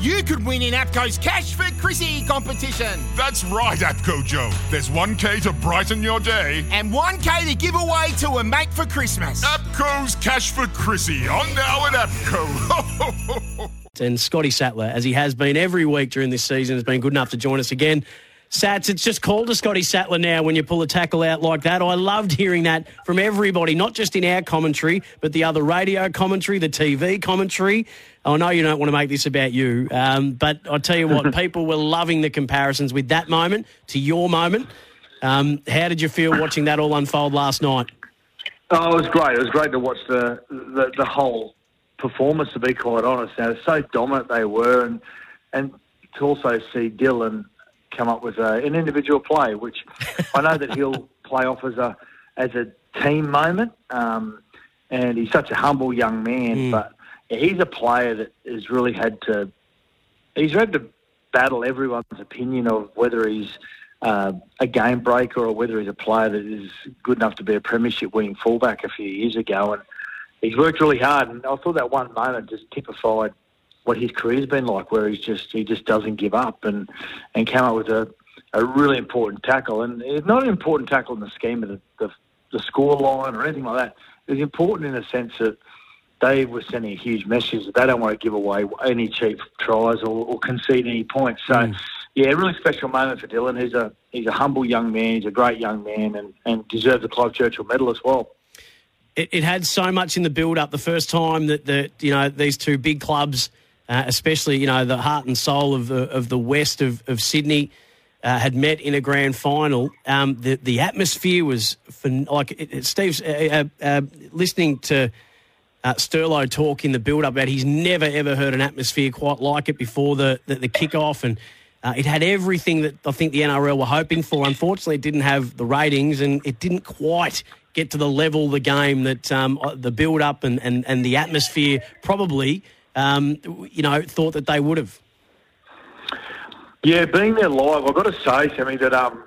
you could win in APCO's Cash for Chrissy competition. That's right, APCO Joe. There's 1K to brighten your day. And 1K to give away to a mate for Christmas. APCO's Cash for Chrissy on now at APCO. and Scotty Sattler, as he has been every week during this season, has been good enough to join us again. Sats, it's just called a Scotty Sattler now when you pull a tackle out like that. I loved hearing that from everybody, not just in our commentary, but the other radio commentary, the TV commentary. I know you don't want to make this about you, um, but I tell you what, people were loving the comparisons with that moment to your moment. Um, how did you feel watching that all unfold last night? Oh, it was great. It was great to watch the the, the whole performance. To be quite honest, now so dominant they were, and and to also see Dylan come up with a, an individual play, which I know that he'll play off as a as a team moment. Um, and he's such a humble young man, Mm. but he's a player that has really had to he's had to battle everyone's opinion of whether he's uh, a game breaker or whether he's a player that is good enough to be a premiership winning fullback a few years ago. And he's worked really hard. And I thought that one moment just typified what his career's been like, where he's just he just doesn't give up and and came up with a, a really important tackle. And it's not an important tackle in the scheme of the, the, the score line or anything like that. It's important in the sense that they were sending a huge message that they don't want to give away any cheap tries or, or concede any points. So, mm. yeah, a really special moment for Dylan. He's a he's a humble young man. He's a great young man, and, and deserves a Clive Churchill medal as well. it, it had so much in the build up. The first time that the you know these two big clubs, uh, especially you know the heart and soul of the of the west of of Sydney, uh, had met in a grand final. Um, the the atmosphere was phen- like it, it, Steve's uh, uh, uh, listening to. Uh, Sterlo talk in the build-up about he's never ever heard an atmosphere quite like it before the the, the kick-off, and uh, it had everything that I think the NRL were hoping for. Unfortunately, it didn't have the ratings, and it didn't quite get to the level the game that um, the build-up and, and, and the atmosphere probably, um, you know, thought that they would have. Yeah, being there live, I've got to say, Sammy, that um,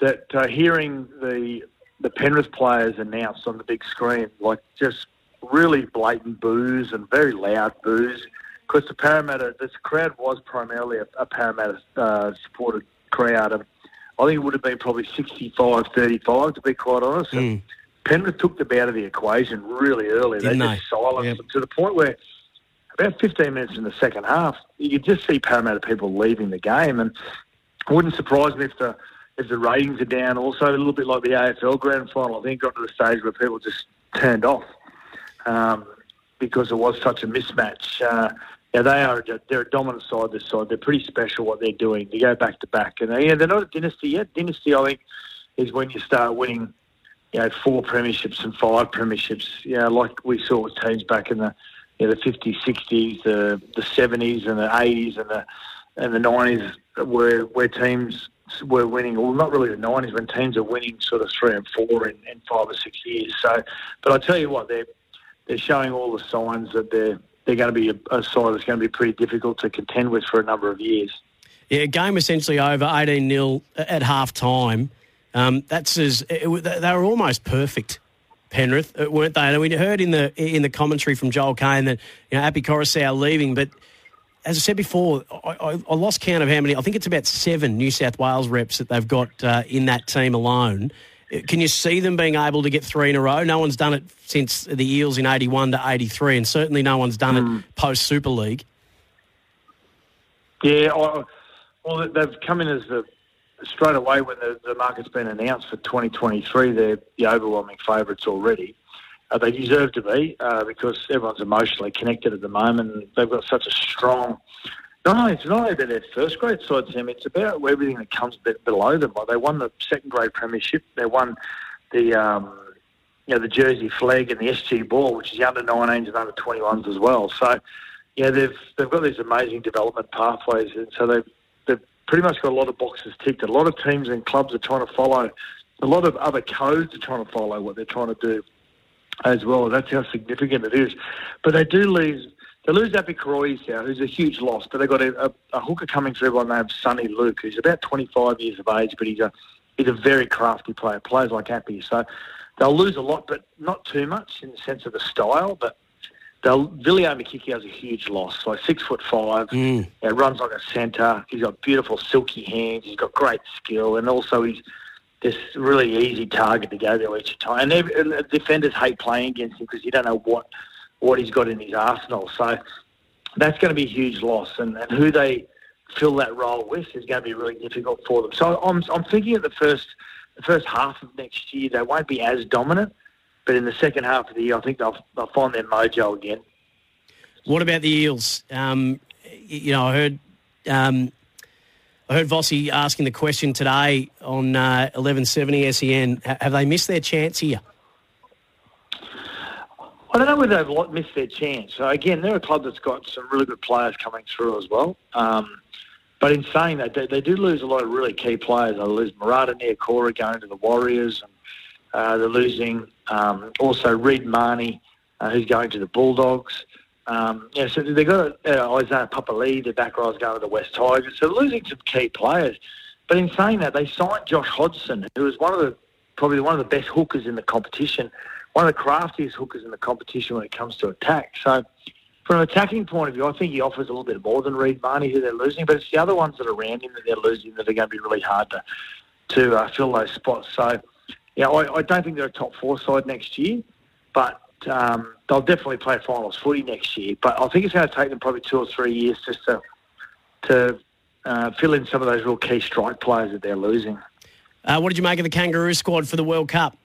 that uh, hearing the the Penrith players announced on the big screen, like just really blatant boos and very loud boos, because the Parramatta, this crowd was primarily a, a Parramatta uh, supported crowd, and I think it would have been probably 65-35 to be quite honest. And Penrith took them out of the equation really early. Didn't they they? just silenced them to the point where about 15 minutes in the second half, you could just see Parramatta people leaving the game, and it wouldn't surprise me if the if the ratings are down. Also, a little bit like the AFL grand final, I think got to the stage where people just turned off um, because it was such a mismatch. Uh, yeah, they are they're a dominant side. This side, they're pretty special what they're doing. They go back to back, and they, yeah, they're not a dynasty yet. Dynasty, I think, is when you start winning, you know, four premierships and five premierships. You know, like we saw with teams back in the know, the 50s, 60s, the the 70s, and the 80s, and the and the 90s, where where teams were winning. Well, not really the 90s, when teams are winning sort of three and four in, in five or six years. So, but I tell you what, they're they're showing all the signs that they're they're going to be a, a side that's going to be pretty difficult to contend with for a number of years. Yeah, game essentially over, 18 0 at half time. Um, that's as it, they were almost perfect. Penrith, uh, weren't they? And we heard in the in the commentary from Joel Caine that you know Api Koroisau leaving, but as I said before, I, I, I lost count of how many. I think it's about seven New South Wales reps that they've got uh, in that team alone. Uh, Can you see them being able to get three in a row? No one's done it since the Eels in eighty-one to eighty-three, and certainly no one's done it post Super League. Yeah, I, well, they've come in as the straight away when the, the market's been announced for 2023. They're the overwhelming favourites already. Uh, they deserve to be uh, because everyone's emotionally connected at the moment. They've got such a strong. Not only it's not only about their first grade side, Sam. It's about everything that comes be- below them. Like they won the second grade premiership. They won the um, you know the Jersey Flegg and the SG Ball, which is the under 19s and under 21s as well. So yeah, they've they've got these amazing development pathways, and so they've they've pretty much got a lot of boxes ticked. A lot of teams and clubs are trying to follow. A lot of other codes are trying to follow what they're trying to do as well. That's how significant it is. But they do lose. They lose Api Koroisau, who's a huge loss, but they've got a, a, a hooker coming through by the name of Soni Luke, who's about 25 years of age, but he's a he's a very crafty player, plays like Api. So they'll lose a lot, but not too much in the sense of the style. But they'll Viliame Kikau has a huge loss, like six foot five, Mm. yeah, runs like a centre. He's got beautiful silky hands. He's got great skill, and also he's this really easy target to go to each time. And, every, and the defenders hate playing against him because you don't know what what he's got in his arsenal. So that's going to be a huge loss, and, and who they fill that role with is going to be really difficult for them. So I'm I'm thinking at the first the first half of next year they won't be as dominant, but in the second half of the year I think they'll they'll find their mojo again. What about the Eels? Um, you know, I heard um, I heard Vossi asking the question today on uh, 1170 SEN. Ha- Have they missed their chance here? I don't know whether they've missed their chance. So again, they're a club that's got some really good players coming through as well. Um, but in saying that, they, they do lose a lot of really key players. They lose Marata Niukore going to the Warriors, and uh, they're losing um, also Reed Mahoney, uh, who's going to the Bulldogs. Um, yeah, so they've got uh, Isaiah Papali, the back row's going to the West Tigers. So losing some key players. But in saying that, they signed Josh Hodgson, who was one of the probably one of the best hookers in the competition, one of the craftiest hookers in the competition when it comes to attack. So from an attacking point of view, I think he offers a little bit more than Reed Mahoney, who they're losing. But it's the other ones that are around him that they're losing that are going to be really hard to to uh, fill those spots. So, yeah, I, I don't think they're a top four side next year, but um, they'll definitely play finals footy next year. But I think it's going to take them probably two or three years just to to uh, fill in some of those real key strike players that they're losing. Uh, what did you make of the Kangaroo squad for the World Cup?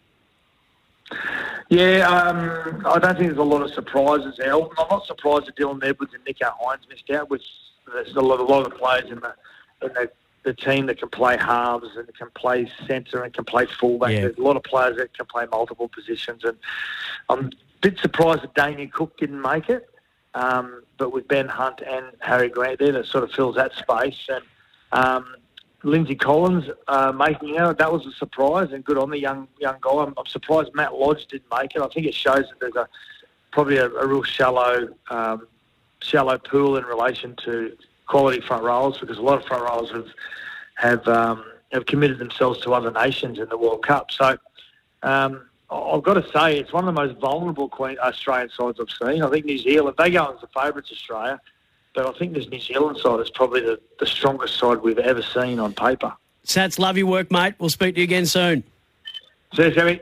Yeah, um, I don't think there's a lot of surprises. Al. I'm not surprised that Dylan Edwards and Nicho Hynes missed out. Which there's a lot, a lot of players in the in the, the team that can play halves and can play centre and can play fullback. Yeah. There's a lot of players that can play multiple positions, and I'm a bit surprised that Damien Cook didn't make it. Um, but with Ben Hunt and Harry Grant there, that sort of fills that space. And um, Lindsay Collins uh, making out that was a surprise and good on the young young guy. I'm, I'm surprised Matt Lodge didn't make it. I think it shows that there's a probably a, a real shallow um, shallow pool in relation to quality front rows because a lot of front rows have have um, have committed themselves to other nations in the World Cup. So. Um, I've got to say, it's one of the most vulnerable Australian sides I've seen. I think New Zealand, they go as the favourites, Australia, but I think this New Zealand side is probably the, the strongest side we've ever seen on paper. Sats, love your work, mate. We'll speak to you again soon. See you, Sammy.